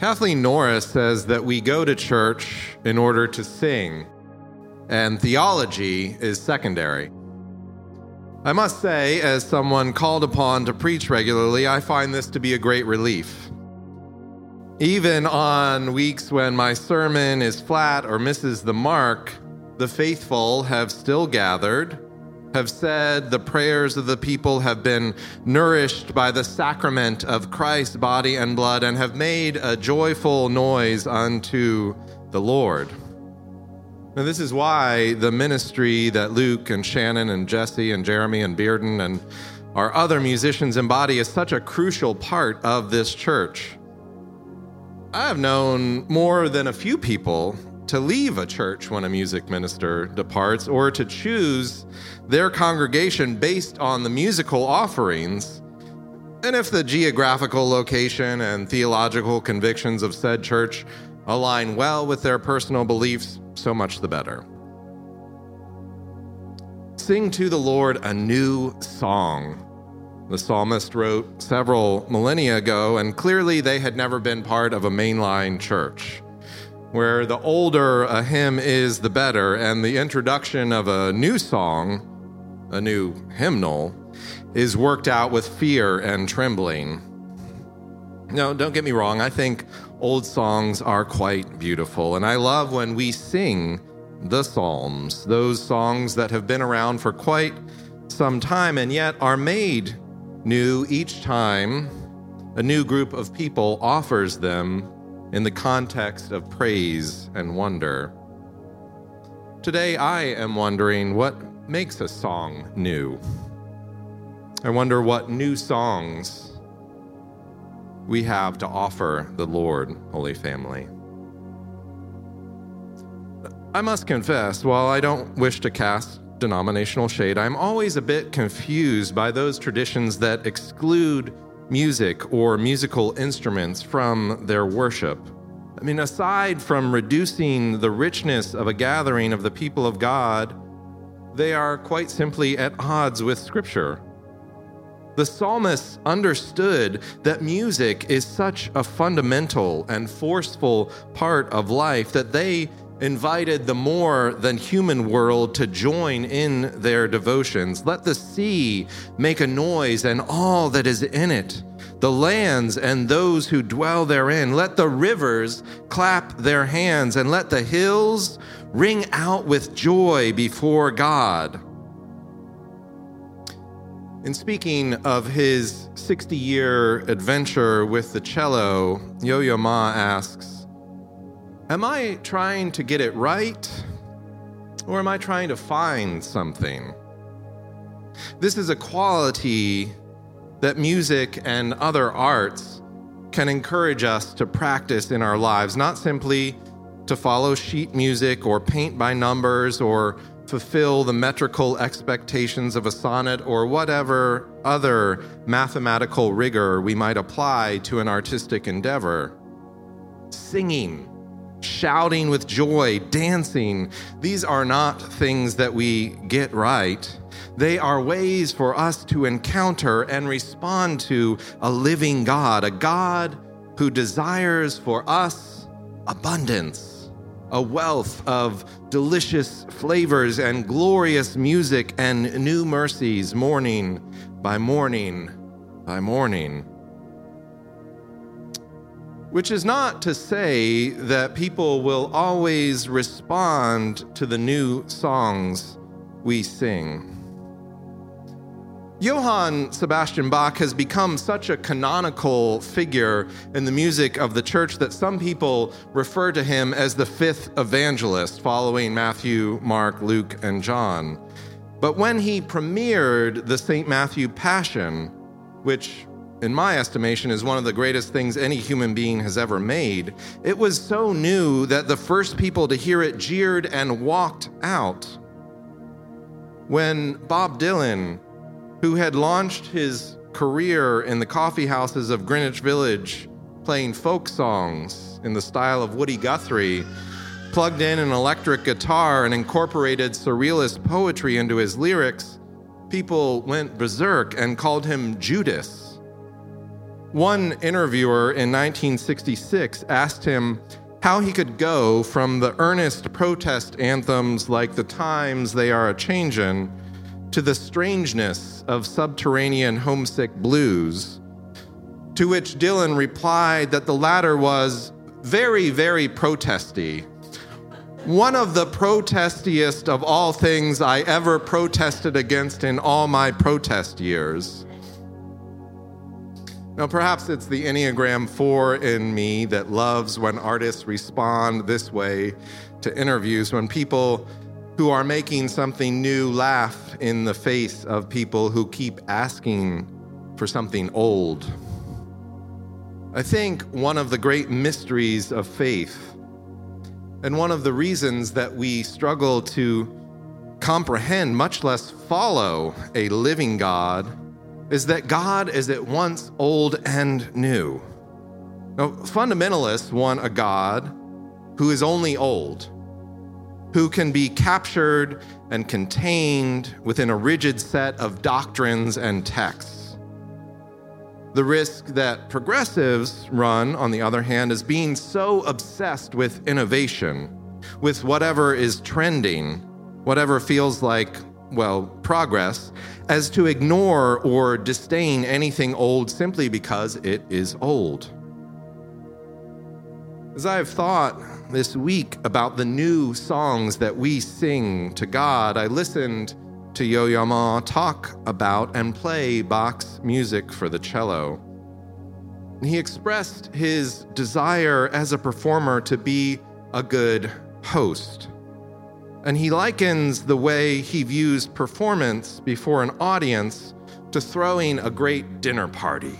Kathleen Norris says that we go to church in order to sing, and theology is secondary. I must say, as someone called upon to preach regularly, I find this to be a great relief. Even on weeks when my sermon is flat or misses the mark, the faithful have still gathered have said the prayers of the people have been nourished by the sacrament of Christ's body and blood and have made a joyful noise unto the Lord. Now, this is why the ministry that Luke and Shannon and Jesse and Jeremy and Bearden and our other musicians embody is such a crucial part of this church. I have known more than a few people to leave a church when a music minister departs or to choose their congregation based on the musical offerings. And if the geographical location and theological convictions of said church align well with their personal beliefs, so much the better. Sing to the Lord a new song. The psalmist wrote several millennia ago, and clearly they had never been part of a mainline church where the older a hymn is, the better, and the introduction of a new song, a new hymnal, is worked out with fear and trembling. No, don't get me wrong, I think old songs are quite beautiful, and I love when we sing the Psalms, those songs that have been around for quite some time and yet are made new each time. A new group of people offers them in the context of praise and wonder. Today, I am wondering what makes a song new. I wonder what new songs we have to offer the Lord, Holy Family. I must confess, while I don't wish to cast denominational shade, I'm always a bit confused by those traditions that exclude music or musical instruments from their worship. I mean, aside from reducing the richness of a gathering of the people of God, they are quite simply at odds with Scripture. The psalmists understood that music is such a fundamental and forceful part of life that they invited the more than human world to join in their devotions. Let the sea make a noise and all that is in it the lands and those who dwell therein. Let the rivers clap their hands, and let the hills ring out with joy before God. In speaking of his 60 year adventure with the cello, Yo Yo Ma asks, Am I trying to get it right, or am I trying to find something? This is a quality that music and other arts can encourage us to practice in our lives, not simply to follow sheet music or paint by numbers or fulfill the metrical expectations of a sonnet or whatever other mathematical rigor we might apply to an artistic endeavor. Singing, shouting with joy, dancing, these are not things that we get right. They are ways for us to encounter and respond to a living God, a God who desires for us abundance, a wealth of delicious flavors and glorious music and new mercies, morning by morning by morning. Which is not to say that people will always respond to the new songs we sing. Johann Sebastian Bach has become such a canonical figure in the music of the church that some people refer to him as the fifth evangelist, following Matthew, Mark, Luke, and John. But when he premiered the St. Matthew Passion, which in my estimation, is one of the greatest things any human being has ever made. It was so new that the first people to hear it jeered and walked out. When Bob Dylan, who had launched his career in the coffee houses of Greenwich Village, playing folk songs in the style of Woody Guthrie, plugged in an electric guitar and incorporated surrealist poetry into his lyrics, people went berserk and called him Judas. One interviewer in 1966 asked him how he could go from the earnest protest anthems like The Times They Are a Changin' to the strangeness of subterranean homesick blues. To which Dylan replied that the latter was very, very protesty. One of the protestiest of all things I ever protested against in all my protest years. Now, perhaps it's the Enneagram 4 in me that loves when artists respond this way to interviews, when people who are making something new laugh in the face of people who keep asking for something old. I think one of the great mysteries of faith, and one of the reasons that we struggle to comprehend, much less follow, a living God is that God is at once old and new. Now, fundamentalists want a God who is only old, who can be captured and contained within a rigid set of doctrines and texts. The risk that progressives run, on the other hand, is being so obsessed with innovation, with whatever is trending, whatever feels like well, progress, as to ignore or disdain anything old simply because it is old. As I have thought this week about the new songs that we sing to God, I listened to Yo Yo Ma talk about and play Bach's music for the cello. He expressed his desire as a performer to be a good host. And he likens the way he views performance before an audience to throwing a great dinner party.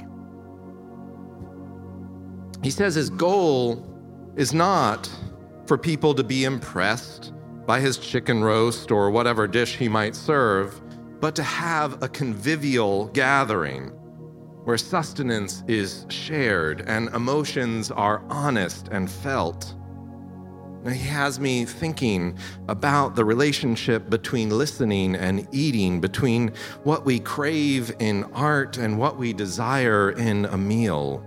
He says his goal is not for people to be impressed by his chicken roast or whatever dish he might serve, but to have a convivial gathering where sustenance is shared and emotions are honest and felt. He has me thinking about the relationship between listening and eating, between what we crave in art and what we desire in a meal.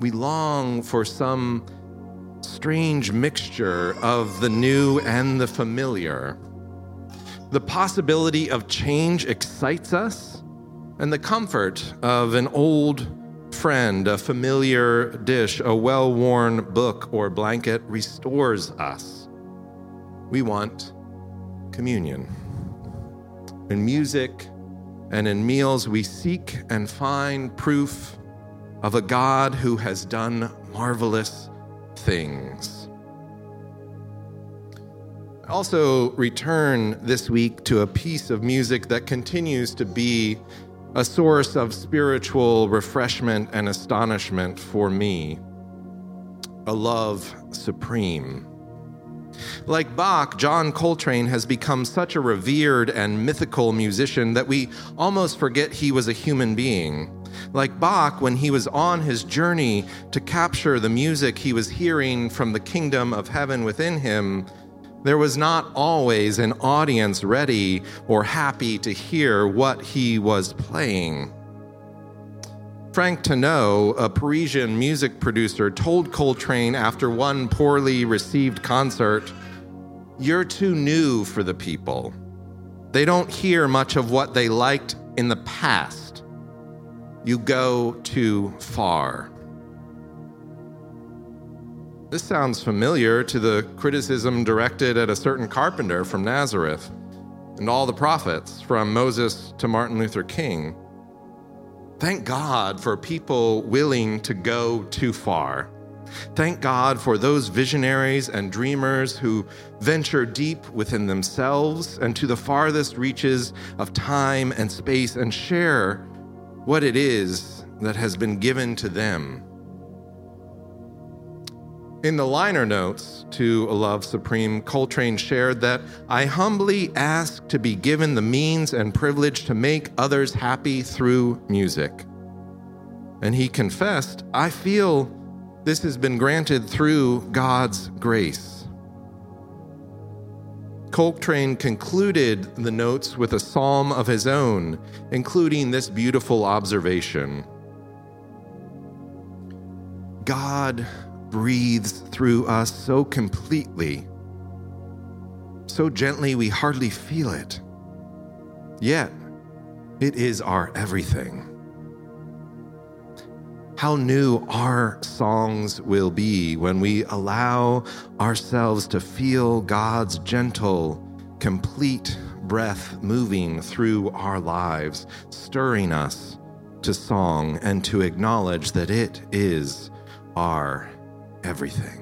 We long for some strange mixture of the new and the familiar. The possibility of change excites us, and the comfort of an old friend, a familiar dish, a well worn book or blanket restores us. We want communion. In music and in meals, we seek and find proof of a God who has done marvelous things. I also return this week to a piece of music that continues to be a source of spiritual refreshment and astonishment for me, a love supreme. Like Bach, John Coltrane has become such a revered and mythical musician that we almost forget he was a human being. Like Bach, when he was on his journey to capture the music he was hearing from the kingdom of heaven within him, there was not always an audience ready or happy to hear what he was playing. Frank Ténot, a Parisian music producer, told Coltrane after one poorly received concert, You're too new for the people. They don't hear much of what they liked in the past. You go too far. This sounds familiar to the criticism directed at a certain carpenter from Nazareth and all the prophets from Moses to Martin Luther King. Thank God for people willing to go too far. Thank God for those visionaries and dreamers who venture deep within themselves and to the farthest reaches of time and space and share what it is that has been given to them. In the liner notes to A Love Supreme, Coltrane shared that I humbly ask to be given the means and privilege to make others happy through music. And he confessed, I feel this has been granted through God's grace. Coltrane concluded the notes with a psalm of his own, including this beautiful observation God breathes through us so completely, so gently we hardly feel it. Yet, it is our everything. How new our songs will be when we allow ourselves to feel God's gentle, complete breath moving through our lives, stirring us to song and to acknowledge that it is our everything.